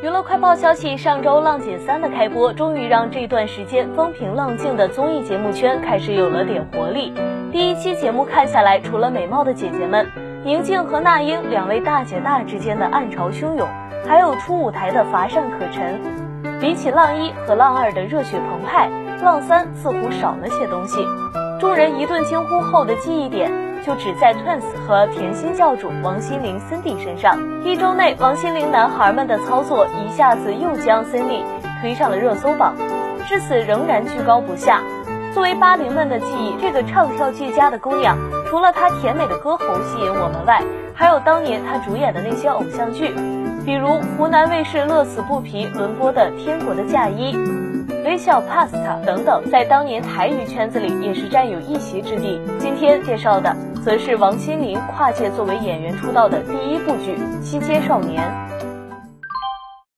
娱乐快报消息：上周《浪姐三》的开播，终于让这段时间风平浪静的综艺节目圈开始有了点活力。第一期节目看下来，除了美貌的姐姐们宁静和那英两位大姐大之间的暗潮汹涌，还有初舞台的乏善可陈。比起浪一和浪二的热血澎湃，浪三似乎少了些东西。众人一顿惊呼后的记忆点。就只在 Twins 和甜心教主王心凌 Cindy 身上。一周内，王心凌男孩们的操作一下子又将 Cindy 推上了热搜榜，至此仍然居高不下。作为八零们的记忆，这个唱跳俱佳的姑娘，除了她甜美的歌喉吸引我们外，还有当年她主演的那些偶像剧，比如湖南卫视乐此不疲轮播的《天国的嫁衣》。微笑 Pasta 等等，在当年台语圈子里也是占有一席之地。今天介绍的，则是王心凌跨界作为演员出道的第一部剧《西街少年》。